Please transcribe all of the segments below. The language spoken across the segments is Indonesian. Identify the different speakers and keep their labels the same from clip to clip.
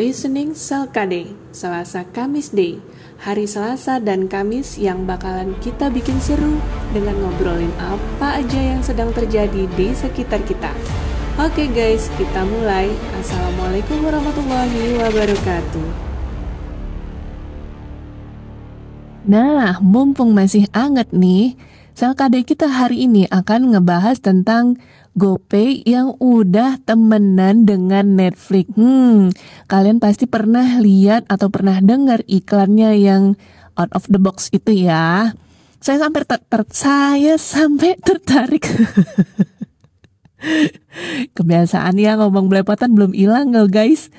Speaker 1: listening Selkade, Selasa Kamis Day, hari Selasa dan Kamis yang bakalan kita bikin seru dengan ngobrolin apa aja yang sedang terjadi di sekitar kita. Oke guys, kita mulai. Assalamualaikum warahmatullahi wabarakatuh. Nah, mumpung masih anget nih, Selkade kita hari ini akan ngebahas tentang GoPay yang udah temenan dengan Netflix. Hmm, kalian pasti pernah lihat atau pernah dengar iklannya yang out of the box itu ya. Saya sampai ter, ter saya sampai tertarik. Kebiasaan ya ngomong belepotan belum hilang loh guys.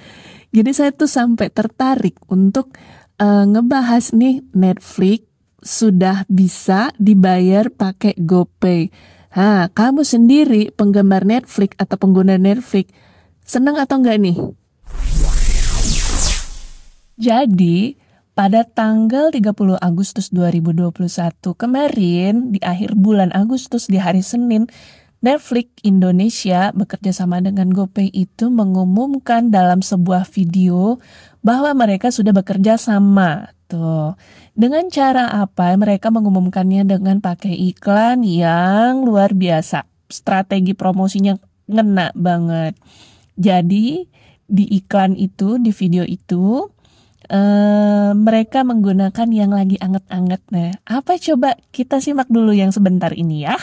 Speaker 1: Jadi saya tuh sampai tertarik untuk uh, ngebahas nih Netflix sudah bisa dibayar pakai GoPay. Hah, kamu sendiri penggemar Netflix atau pengguna Netflix, senang atau enggak nih? Jadi, pada tanggal 30 Agustus 2021 kemarin, di akhir bulan Agustus di hari Senin, Netflix Indonesia bekerja sama dengan GoPay itu mengumumkan dalam sebuah video bahwa mereka sudah bekerja sama. Tuh. Dengan cara apa mereka mengumumkannya dengan pakai iklan yang luar biasa. Strategi promosinya ngena banget. Jadi di iklan itu, di video itu uh, mereka menggunakan yang lagi anget-anget. Nah, apa coba kita simak dulu yang sebentar ini ya.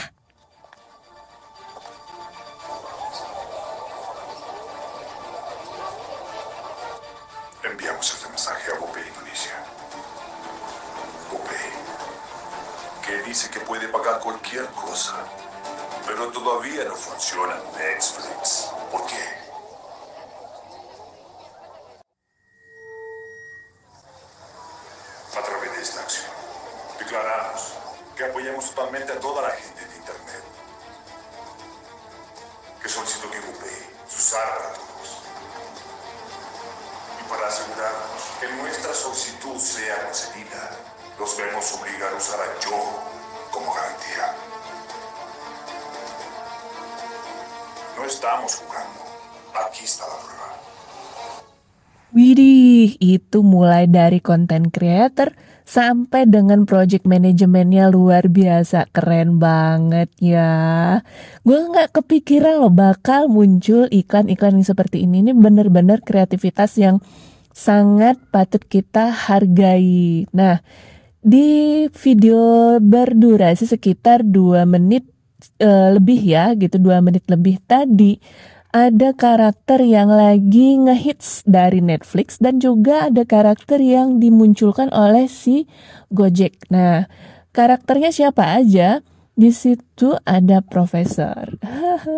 Speaker 2: Cualquier cosa, pero todavía no funciona Netflix. ¿Por qué? A través de esta acción, declaramos que apoyamos totalmente a toda la gente de Internet, que solicitó que se usara para todos. Y para asegurarnos que nuestra solicitud sea concedida, los vemos obligar a usar a yo estamos jugando. Aquí está la prueba.
Speaker 1: Widih, itu mulai dari konten creator sampai dengan project manajemennya luar biasa keren banget ya. Gue nggak kepikiran loh bakal muncul iklan-iklan yang seperti ini. Ini bener-bener kreativitas yang sangat patut kita hargai. Nah, di video berdurasi sekitar 2 menit uh, lebih ya gitu 2 menit lebih tadi ada karakter yang lagi ngehits dari Netflix dan juga ada karakter yang dimunculkan oleh si Gojek. Nah, karakternya siapa aja? Di situ ada profesor.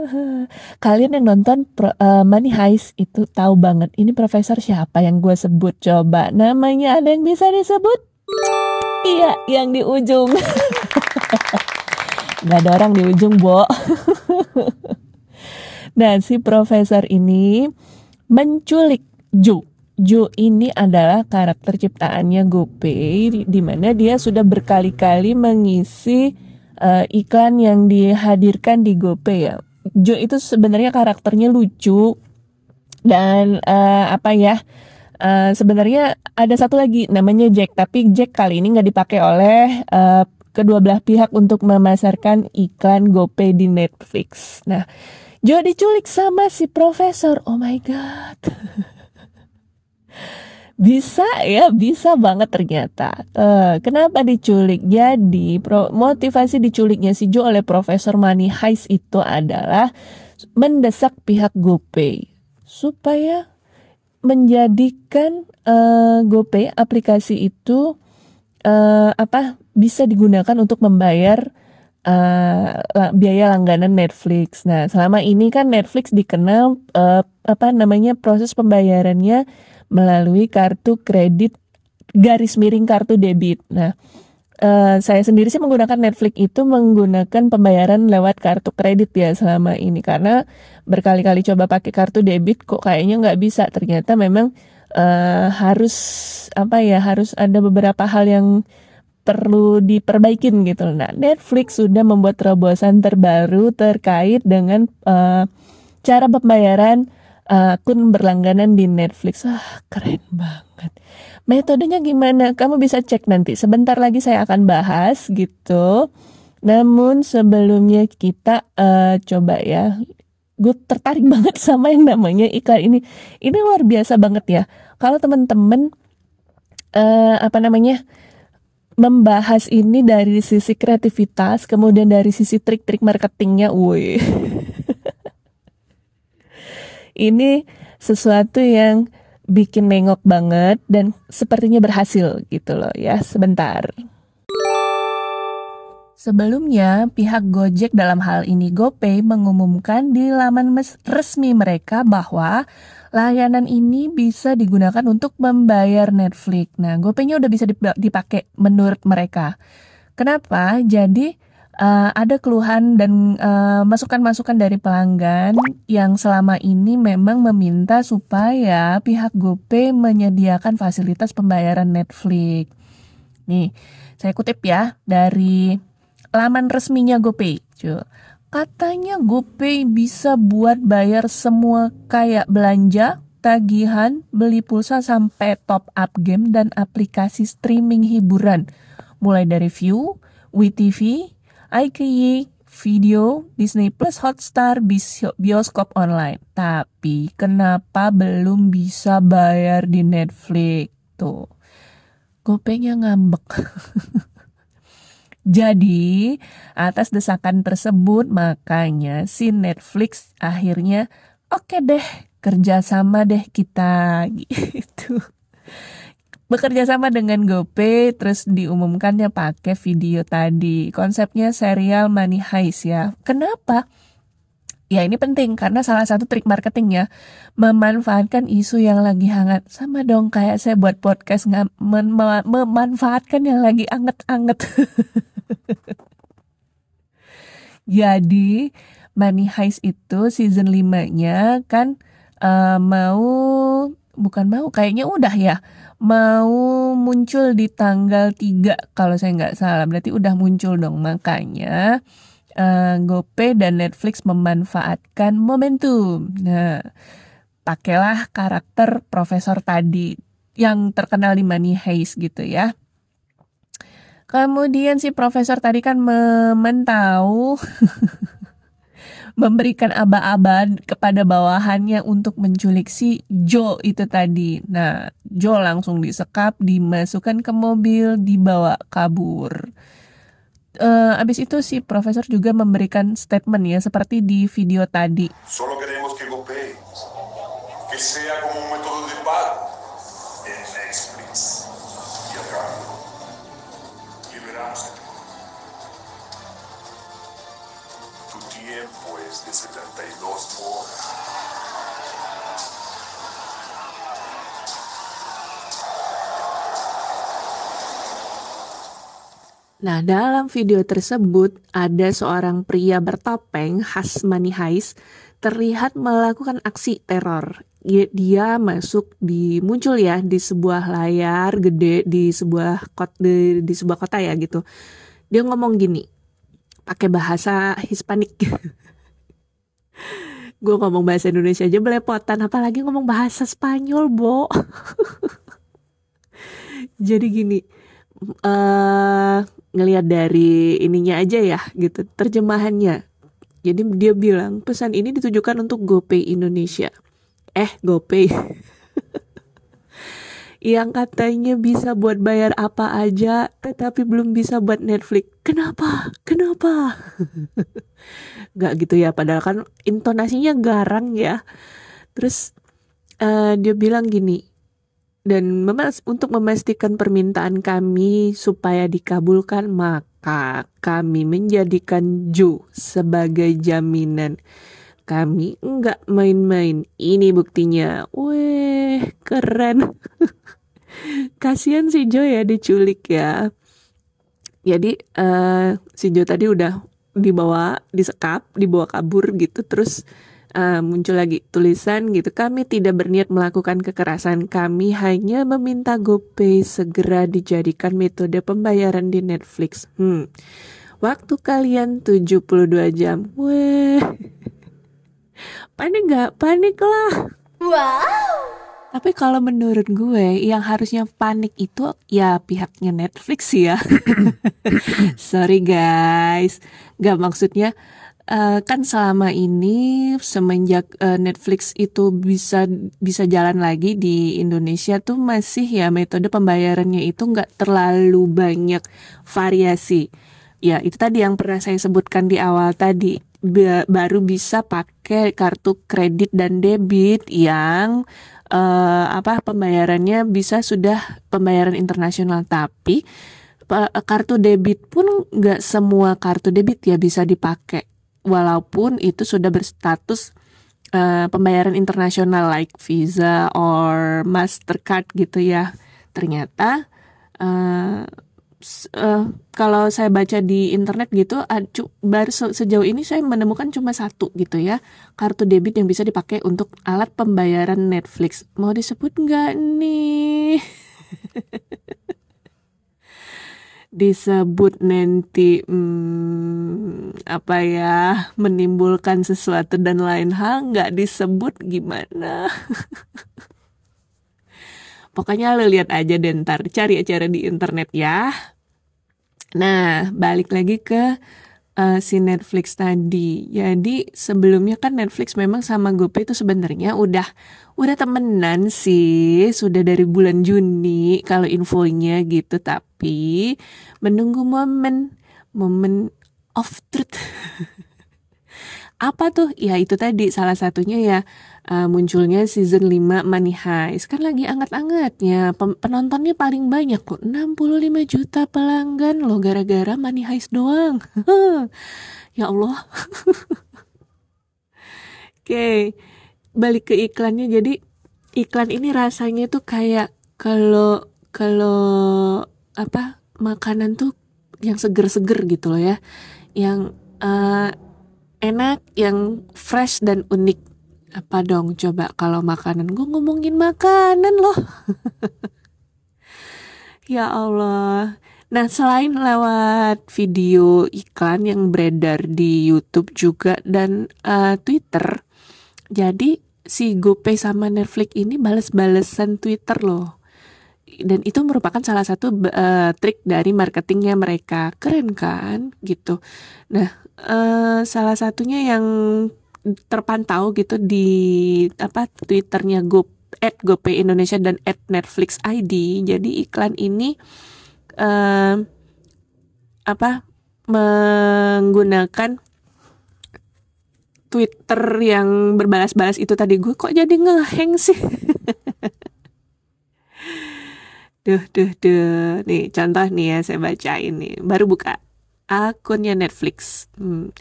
Speaker 1: Kalian yang nonton pro, uh, Money Heist itu tahu banget ini profesor siapa yang gue sebut coba. Namanya ada yang bisa disebut? Iya, yang di ujung. Gak ada orang di ujung, Bo. nah, si profesor ini menculik Ju. Ju ini adalah karakter ciptaannya GoPay di mana dia sudah berkali-kali mengisi uh, iklan yang dihadirkan di GoPay ya. Jo itu sebenarnya karakternya lucu dan uh, apa ya? Uh, sebenarnya ada satu lagi namanya Jack, tapi Jack kali ini nggak dipakai oleh uh, kedua belah pihak untuk memasarkan iklan GoPay di Netflix. Nah, Joe diculik sama si profesor. Oh my god. bisa ya, bisa banget ternyata. Uh, kenapa diculik? Jadi pro, motivasi diculiknya si Joe oleh Profesor Money Heist itu adalah mendesak pihak GoPay supaya menjadikan uh, GoPay aplikasi itu uh, apa bisa digunakan untuk membayar uh, biaya langganan Netflix. Nah, selama ini kan Netflix dikenal uh, apa namanya proses pembayarannya melalui kartu kredit garis miring kartu debit. Nah, Uh, saya sendiri sih menggunakan Netflix itu menggunakan pembayaran lewat kartu kredit ya selama ini karena berkali-kali coba pakai kartu debit kok kayaknya nggak bisa ternyata memang uh, harus apa ya harus ada beberapa hal yang perlu diperbaikin gitu. Nah Netflix sudah membuat terobosan terbaru terkait dengan uh, cara pembayaran akun berlangganan di Netflix. Ah, keren banget. Metodenya gimana? Kamu bisa cek nanti. Sebentar lagi saya akan bahas gitu. Namun sebelumnya kita uh, coba ya. Gue tertarik banget sama yang namanya iklan ini. Ini luar biasa banget ya. Kalau teman-teman uh, apa namanya? Membahas ini dari sisi kreativitas, kemudian dari sisi trik-trik marketingnya, woi. ini sesuatu yang bikin nengok banget dan sepertinya berhasil gitu loh ya. Sebentar. Sebelumnya, pihak Gojek dalam hal ini GoPay mengumumkan di laman resmi mereka bahwa layanan ini bisa digunakan untuk membayar Netflix. Nah, GoPay-nya udah bisa dipakai menurut mereka. Kenapa? Jadi uh, ada keluhan dan masukan masukan-masukan dari pelanggan yang selama ini memang meminta supaya pihak GoPay menyediakan fasilitas pembayaran Netflix. Nih, saya kutip ya dari laman resminya GoPay. Cuy. Katanya GoPay bisa buat bayar semua kayak belanja, tagihan, beli pulsa sampai top up game dan aplikasi streaming hiburan. Mulai dari View, WeTV, IKY, Video, Disney Plus, Hotstar, bioskop online. Tapi kenapa belum bisa bayar di Netflix? Tuh. GoPay-nya ngambek. Jadi, atas desakan tersebut, makanya si Netflix akhirnya oke okay deh, kerjasama deh kita gitu. Bekerja sama dengan GoPay, terus diumumkannya pakai video tadi. Konsepnya serial Money Heist ya. Kenapa? Ya ini penting karena salah satu trik marketingnya memanfaatkan isu yang lagi hangat. Sama dong kayak saya buat podcast nggak mem memanfaatkan yang lagi anget-anget. Jadi Money Heist itu season 5-nya kan uh, mau bukan mau kayaknya udah ya mau muncul di tanggal 3 kalau saya nggak salah berarti udah muncul dong makanya uh, GoPay dan Netflix memanfaatkan momentum. Nah, pakailah karakter profesor tadi yang terkenal di Money Heist gitu ya. Kemudian si profesor tadi kan memantau memberikan aba-aba kepada bawahannya untuk menculik si Joe itu tadi. Nah, Joe langsung disekap, dimasukkan ke mobil, dibawa kabur uh, abis itu si profesor juga memberikan statement ya seperti di video tadi. Solo queremos que que sea como Nah, dalam video tersebut ada seorang pria bertopeng khas Money Heist terlihat melakukan aksi teror. Dia masuk di muncul ya di sebuah layar gede di sebuah kot di, di sebuah kota ya gitu. Dia ngomong gini, pakai bahasa Hispanik. Gue ngomong bahasa Indonesia aja belepotan, apalagi ngomong bahasa Spanyol, Bo. Jadi gini, uh, ngelihat dari ininya aja ya gitu terjemahannya. Jadi dia bilang pesan ini ditujukan untuk GoPay Indonesia. Eh GoPay. Yang katanya bisa buat bayar apa aja tetapi belum bisa buat Netflix. Kenapa? Kenapa? Nggak gitu ya padahal kan intonasinya garang ya. Terus uh, dia bilang gini dan memas untuk memastikan permintaan kami supaya dikabulkan maka kami menjadikan Ju sebagai jaminan kami enggak main-main. Ini buktinya. Weh keren. Kasihan si Jo ya diculik ya. Jadi uh, si Jo tadi udah dibawa disekap dibawa kabur gitu terus uh, muncul lagi tulisan gitu kami tidak berniat melakukan kekerasan. Kami hanya meminta GoPay segera dijadikan metode pembayaran di Netflix. Hmm. Waktu kalian 72 jam. Weh. Panik gak panik lah. Wow. Tapi kalau menurut gue yang harusnya panik itu ya pihaknya Netflix ya. Sorry guys, gak maksudnya uh, kan selama ini semenjak uh, Netflix itu bisa bisa jalan lagi di Indonesia tuh masih ya metode pembayarannya itu nggak terlalu banyak variasi. Ya itu tadi yang pernah saya sebutkan di awal tadi. Baru bisa pakai kartu kredit dan debit yang uh, apa pembayarannya bisa sudah pembayaran internasional. Tapi kartu debit pun nggak semua kartu debit ya bisa dipakai walaupun itu sudah berstatus uh, pembayaran internasional like Visa or Mastercard gitu ya. Ternyata uh, uh, kalau saya baca di internet gitu baru sejauh ini saya menemukan cuma satu gitu ya kartu debit yang bisa dipakai untuk alat pembayaran Netflix. Mau disebut nggak nih disebut nanti hmm, apa ya menimbulkan sesuatu dan lain hal nggak disebut gimana Pokoknya lo lihat aja deh ntar, cari acara di internet ya. Nah, balik lagi ke uh, si Netflix tadi. Jadi sebelumnya kan Netflix memang sama GoPay itu sebenarnya udah udah temenan sih, sudah dari bulan Juni kalau infonya gitu. Tapi menunggu momen momen of truth. Apa tuh? Ya itu tadi salah satunya ya uh, munculnya season 5 Money Heist. Kan lagi anget-angetnya. Penontonnya paling banyak kok. 65 juta pelanggan loh gara-gara Money Heist doang. ya Allah. Oke, okay. balik ke iklannya. Jadi iklan ini rasanya tuh kayak kalau kalau apa makanan tuh yang seger-seger gitu loh ya, yang uh, enak, yang fresh dan unik apa dong coba kalau makanan gue ngomongin makanan loh. ya Allah. Nah, selain lewat video iklan yang beredar di YouTube juga dan uh, Twitter, jadi si GoPay sama Netflix ini bales-balesan Twitter loh. Dan itu merupakan salah satu uh, trik dari marketingnya mereka. Keren kan? Gitu. Nah, uh, salah satunya yang terpantau gitu di apa twitternya Go at GoPay Indonesia dan at Netflix ID. Jadi iklan ini uh, apa menggunakan Twitter yang berbalas-balas itu tadi gue kok jadi ngeheng sih. duh, duh, duh. Nih contoh nih ya saya baca ini. Baru buka akunnya Netflix. Hmm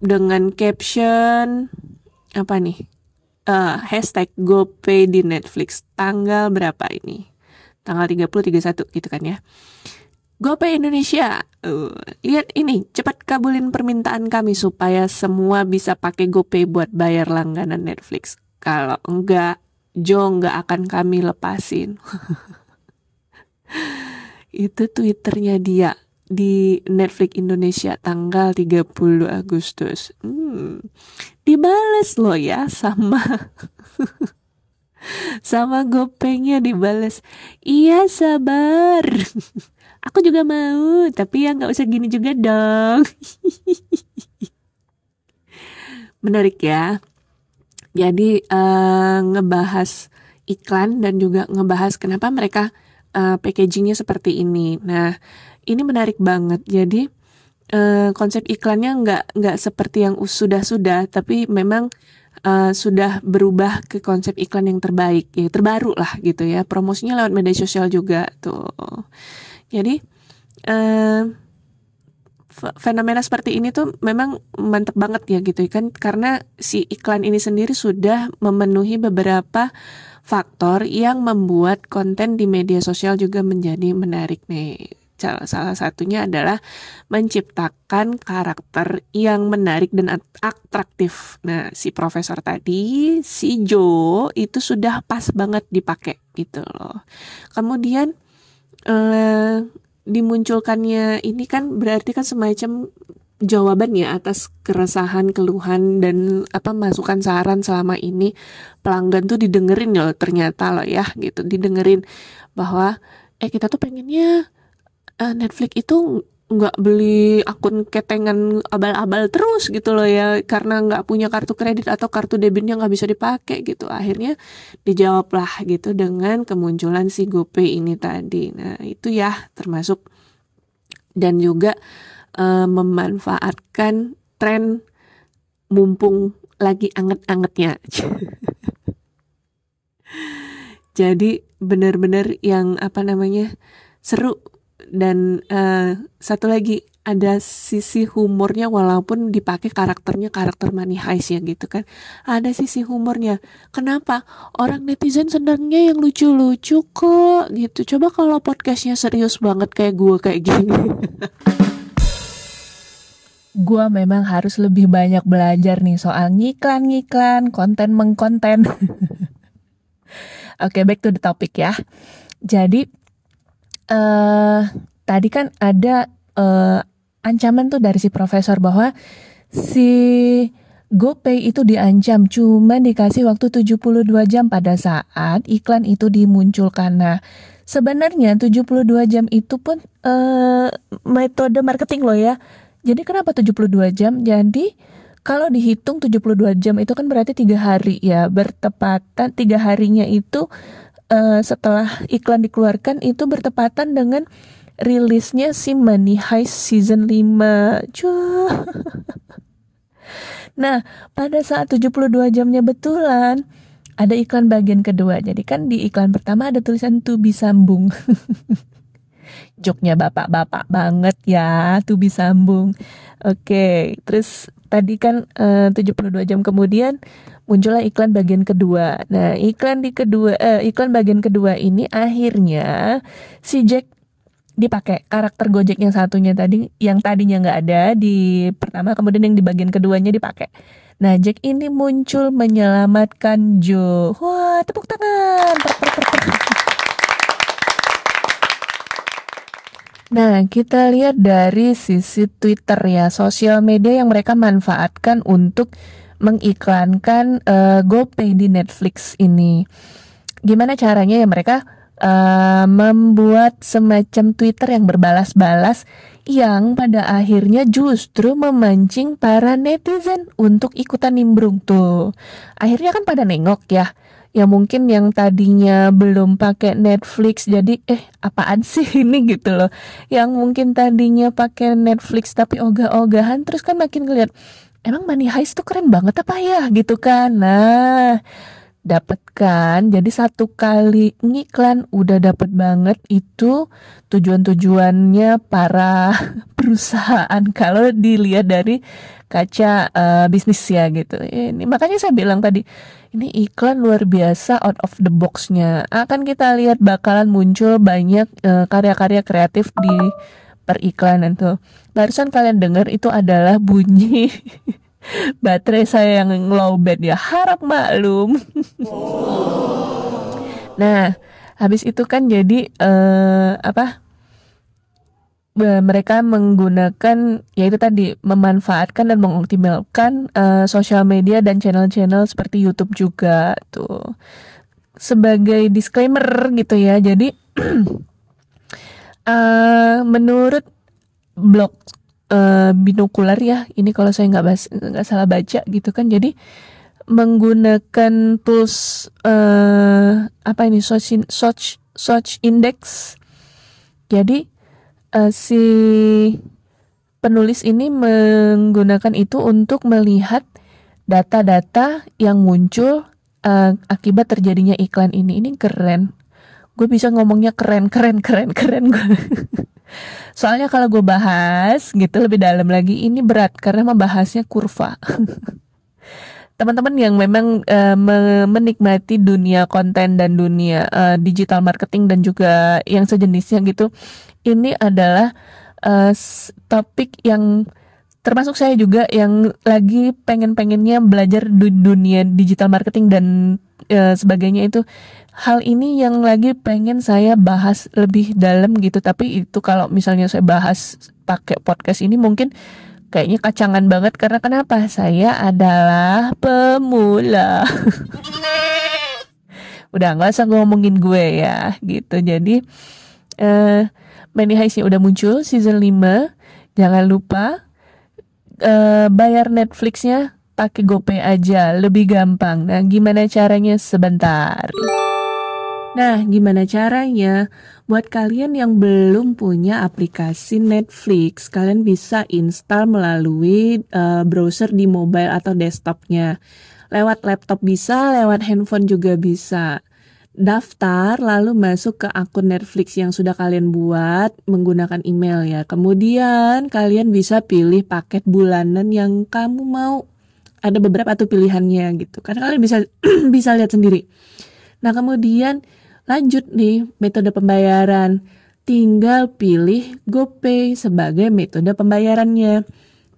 Speaker 1: dengan caption apa nih? Uh, hashtag GoPay di Netflix tanggal berapa ini? Tanggal 30 31 gitu kan ya. GoPay Indonesia. Uh, lihat ini, cepat kabulin permintaan kami supaya semua bisa pakai GoPay buat bayar langganan Netflix. Kalau enggak, Jo enggak akan kami lepasin. Itu Twitternya dia di Netflix Indonesia tanggal 30 Agustus. Hmm, dibales loh ya sama sama gopengnya dibales. Iya sabar. Aku juga mau, tapi ya nggak usah gini juga dong. Menarik ya. Jadi uh, ngebahas iklan dan juga ngebahas kenapa mereka uh, packagingnya seperti ini. Nah, ini menarik banget. Jadi uh, konsep iklannya nggak nggak seperti yang sudah sudah, tapi memang uh, sudah berubah ke konsep iklan yang terbaik, ya terbaru lah gitu ya. Promosinya lewat media sosial juga tuh. Jadi uh, fenomena seperti ini tuh memang mantep banget ya gitu kan karena si iklan ini sendiri sudah memenuhi beberapa faktor yang membuat konten di media sosial juga menjadi menarik nih salah satunya adalah menciptakan karakter yang menarik dan atraktif. Nah, si profesor tadi, si Joe itu sudah pas banget dipakai gitu loh. Kemudian eh, dimunculkannya ini kan berarti kan semacam jawaban ya atas keresahan, keluhan dan apa masukan saran selama ini pelanggan tuh didengerin ya ternyata loh ya gitu. Didengerin bahwa eh kita tuh pengennya uh, Netflix itu nggak beli akun ketengan abal-abal terus gitu loh ya karena nggak punya kartu kredit atau kartu debitnya nggak bisa dipakai gitu. Akhirnya dijawab lah gitu dengan kemunculan si GoPay ini tadi. Nah itu ya termasuk dan juga uh, memanfaatkan tren mumpung lagi anget-angetnya. Jadi benar-benar yang apa namanya seru. Dan uh, satu lagi ada sisi humornya walaupun dipakai karakternya karakter money heist ya gitu kan. Ada sisi humornya. Kenapa? Orang netizen senangnya yang lucu-lucu kok gitu. Coba kalau podcastnya serius banget kayak gue kayak gini gue memang harus lebih banyak belajar nih soal ngiklan-ngiklan, konten mengkonten. Oke, okay, back to the topic ya. Jadi, uh, tadi kan ada uh, ancaman tuh dari si profesor bahwa si GoPay itu diancam cuma dikasih waktu 72 jam pada saat iklan itu dimunculkan. Nah, sebenarnya 72 jam itu pun uh, metode marketing loh ya jadi kenapa 72 jam? Jadi kalau dihitung 72 jam itu kan berarti tiga hari ya bertepatan tiga harinya itu uh, setelah iklan dikeluarkan itu bertepatan dengan rilisnya si Money Heist season 5 Cuh. Nah pada saat 72 jamnya betulan ada iklan bagian kedua jadi kan di iklan pertama ada tulisan to be sambung joknya bapak-bapak banget ya tuh bisa sambung oke terus tadi kan eh, uh, 72 jam kemudian muncullah iklan bagian kedua nah iklan di kedua uh, iklan bagian kedua ini akhirnya si Jack dipakai karakter Gojek yang satunya tadi yang tadinya nggak ada di pertama kemudian yang di bagian keduanya dipakai Nah, Jack ini muncul menyelamatkan Joe. Wah, tepuk tangan. Nah, kita lihat dari sisi Twitter ya, sosial media yang mereka manfaatkan untuk mengiklankan uh, GoPay di Netflix ini. Gimana caranya ya mereka uh, membuat semacam Twitter yang berbalas-balas yang pada akhirnya justru memancing para netizen untuk ikutan nimbrung tuh. Akhirnya kan pada nengok ya. Ya mungkin yang tadinya belum pakai Netflix jadi eh apaan sih ini? gitu loh. Yang mungkin tadinya pakai Netflix tapi ogah-ogahan terus kan makin ngeliat emang Money Heist tuh keren banget apa ya? gitu kan. Nah dapat kan jadi satu kali ngiklan udah dapat banget itu tujuan-tujuannya para perusahaan. Kalau dilihat dari kaca uh, bisnis ya gitu. Ini makanya saya bilang tadi ini iklan luar biasa out of the boxnya. Akan kita lihat bakalan muncul banyak uh, karya-karya kreatif di periklanan tuh. Barusan kalian dengar itu adalah bunyi baterai saya yang low ya harap maklum. Nah habis itu kan jadi uh, apa? Mereka menggunakan yaitu tadi memanfaatkan dan mengoptimalkan uh, sosial media dan channel-channel seperti YouTube juga tuh. Sebagai disclaimer gitu ya jadi uh, menurut blog uh, binokular ya. Ini kalau saya nggak nggak salah baca gitu kan. Jadi menggunakan tools uh, apa ini search search search index. Jadi uh, si penulis ini menggunakan itu untuk melihat data-data yang muncul uh, akibat terjadinya iklan ini. Ini keren gue bisa ngomongnya keren keren keren keren gue Soalnya kalau gue bahas gitu lebih dalam lagi ini berat karena membahasnya kurva. Teman-teman yang memang uh, menikmati dunia konten dan dunia uh, digital marketing dan juga yang sejenisnya gitu, ini adalah uh, topik yang termasuk saya juga yang lagi pengen-pengennya belajar dunia digital marketing dan uh, sebagainya itu hal ini yang lagi pengen saya bahas lebih dalam gitu tapi itu kalau misalnya saya bahas pakai podcast ini mungkin kayaknya kacangan banget karena kenapa? Saya adalah pemula. udah nggak usah ngomongin gue ya gitu. Jadi uh, Money Heist udah muncul season 5. Jangan lupa uh, bayar Netflixnya pakai GoPay aja, lebih gampang. Nah, gimana caranya sebentar? Nah, gimana caranya? Buat kalian yang belum punya aplikasi Netflix, kalian bisa install melalui uh, browser di mobile atau desktopnya. Lewat laptop bisa, lewat handphone juga bisa. Daftar lalu masuk ke akun Netflix yang sudah kalian buat menggunakan email ya. Kemudian kalian bisa pilih paket bulanan yang kamu mau. Ada beberapa tuh pilihannya gitu. Karena kalian bisa bisa lihat sendiri. Nah, kemudian Lanjut nih, metode pembayaran. Tinggal pilih GoPay sebagai metode pembayarannya.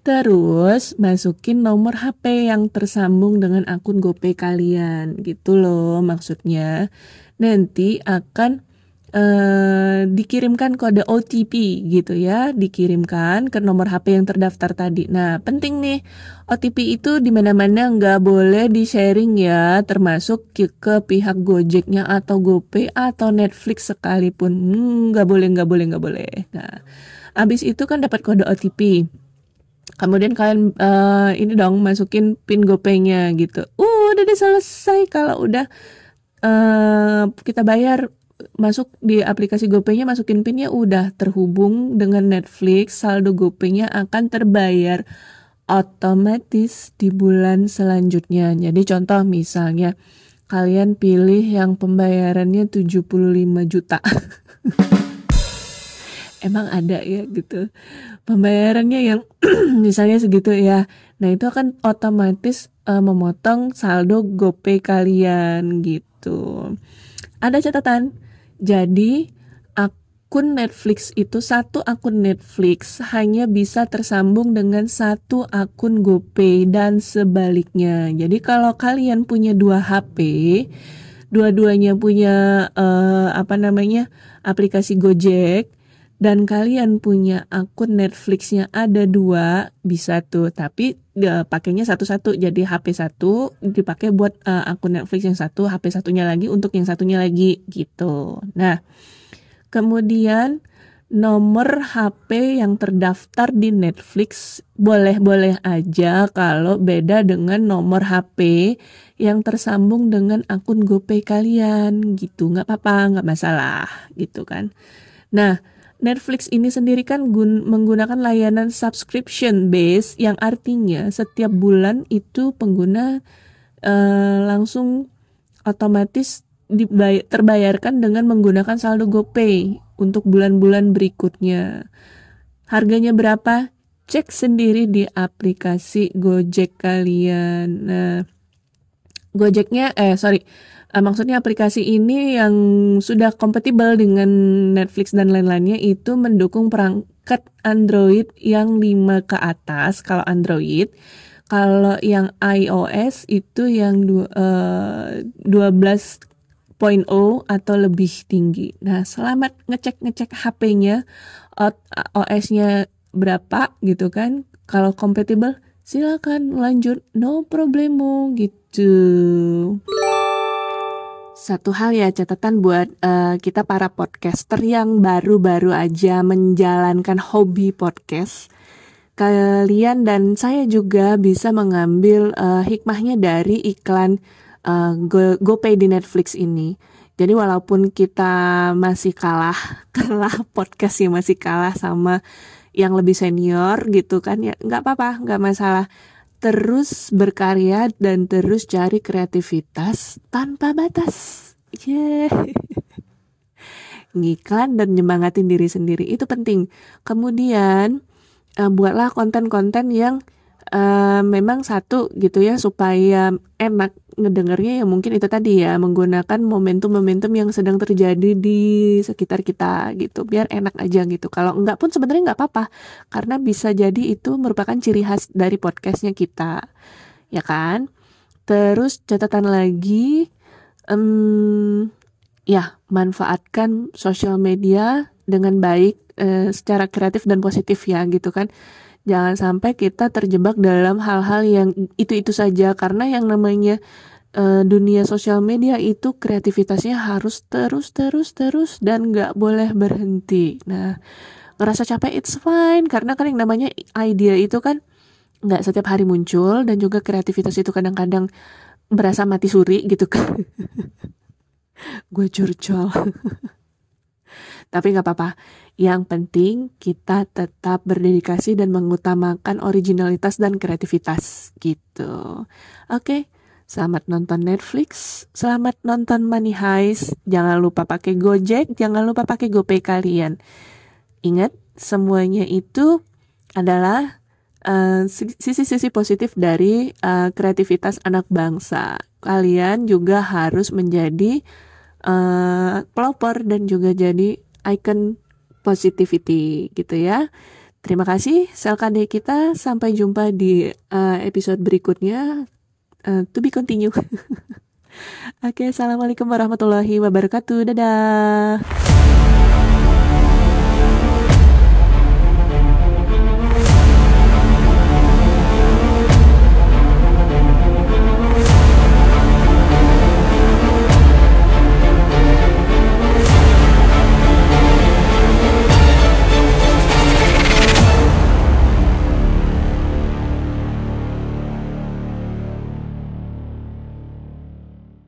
Speaker 1: Terus masukin nomor HP yang tersambung dengan akun GoPay kalian. Gitu loh maksudnya. Nanti akan Uh, dikirimkan kode OTP gitu ya, dikirimkan ke nomor HP yang terdaftar tadi. Nah, penting nih, OTP itu di mana-mana nggak boleh di-sharing ya, termasuk ke, ke pihak Gojeknya atau GoPay atau Netflix sekalipun. Hmm, nggak boleh, nggak boleh, nggak boleh. Nah, abis itu kan dapat kode OTP. Kemudian kalian uh, ini dong masukin pin GoPay-nya gitu. Uh, udah selesai kalau udah uh, kita bayar masuk di aplikasi GoPay-nya masukin PIN-nya udah terhubung dengan Netflix, saldo GoPay-nya akan terbayar otomatis di bulan selanjutnya. Jadi contoh misalnya kalian pilih yang pembayarannya 75 juta. Emang ada ya gitu. Pembayarannya yang misalnya segitu ya. Nah, itu akan otomatis uh, memotong saldo GoPay kalian gitu. Ada catatan jadi akun Netflix itu satu akun Netflix hanya bisa tersambung dengan satu akun GoPay dan sebaliknya. Jadi kalau kalian punya dua HP, dua-duanya punya uh, apa namanya aplikasi Gojek dan kalian punya akun Netflixnya ada dua bisa tuh. Tapi pakainya satu-satu. Jadi HP satu dipakai buat uh, akun Netflix yang satu HP satunya lagi untuk yang satunya lagi gitu. Nah kemudian nomor HP yang terdaftar di Netflix boleh-boleh aja kalau beda dengan nomor HP yang tersambung dengan akun GoPay kalian. Gitu nggak apa-apa nggak masalah. Gitu kan. Nah Netflix ini sendiri kan gun menggunakan layanan subscription base yang artinya setiap bulan itu pengguna uh, langsung otomatis terbayarkan dengan menggunakan saldo GoPay untuk bulan-bulan berikutnya. Harganya berapa? Cek sendiri di aplikasi Gojek kalian. Nah, Gojeknya eh sorry uh, maksudnya aplikasi ini yang sudah kompatibel dengan Netflix dan lain-lainnya itu mendukung perangkat Android yang 5 ke atas kalau Android kalau yang iOS itu yang du, uh, 12.0 atau lebih tinggi. Nah, selamat ngecek-ngecek HP-nya, OS-nya berapa gitu kan. Kalau kompatibel, silakan lanjut, no problemo gitu. Satu hal ya catatan buat uh, kita para podcaster yang baru-baru aja menjalankan hobi podcast. Kalian dan saya juga bisa mengambil uh, hikmahnya dari iklan uh, Go GoPay di Netflix ini. Jadi walaupun kita masih kalah, kalah podcast ya masih kalah sama yang lebih senior gitu kan ya nggak apa-apa nggak masalah terus berkarya dan terus cari kreativitas tanpa batas. Yeah. Ngiklan dan nyemangatin diri sendiri itu penting. Kemudian uh, buatlah konten-konten yang uh, memang satu gitu ya supaya enak ngedengarnya ya mungkin itu tadi ya menggunakan momentum-momentum yang sedang terjadi di sekitar kita gitu biar enak aja gitu. Kalau enggak pun sebenarnya nggak apa-apa karena bisa jadi itu merupakan ciri khas dari podcastnya kita ya kan? Terus catatan lagi um, ya manfaatkan sosial media dengan baik uh, secara kreatif dan positif ya gitu kan Jangan sampai kita terjebak dalam hal-hal yang itu-itu saja karena yang namanya uh, dunia sosial media itu kreativitasnya harus terus terus terus dan nggak boleh berhenti. Nah, ngerasa capek it's fine karena kan yang namanya idea itu kan nggak setiap hari muncul dan juga kreativitas itu kadang-kadang berasa mati suri gitu kan. Gue curcol. Tapi nggak apa-apa yang penting kita tetap berdedikasi dan mengutamakan originalitas dan kreativitas gitu oke Selamat nonton Netflix, selamat nonton Money Heist. Jangan lupa pakai Gojek, jangan lupa pakai GoPay kalian. Ingat, semuanya itu adalah Eh, sisi-sisi uh, positif dari uh, kreativitas anak bangsa. Kalian juga harus menjadi uh, pelopor dan juga jadi icon positivity gitu ya. Terima kasih Selkade kita. Sampai jumpa di uh, episode berikutnya. Uh, to be continue. Oke, okay, assalamualaikum warahmatullahi wabarakatuh. Dadah.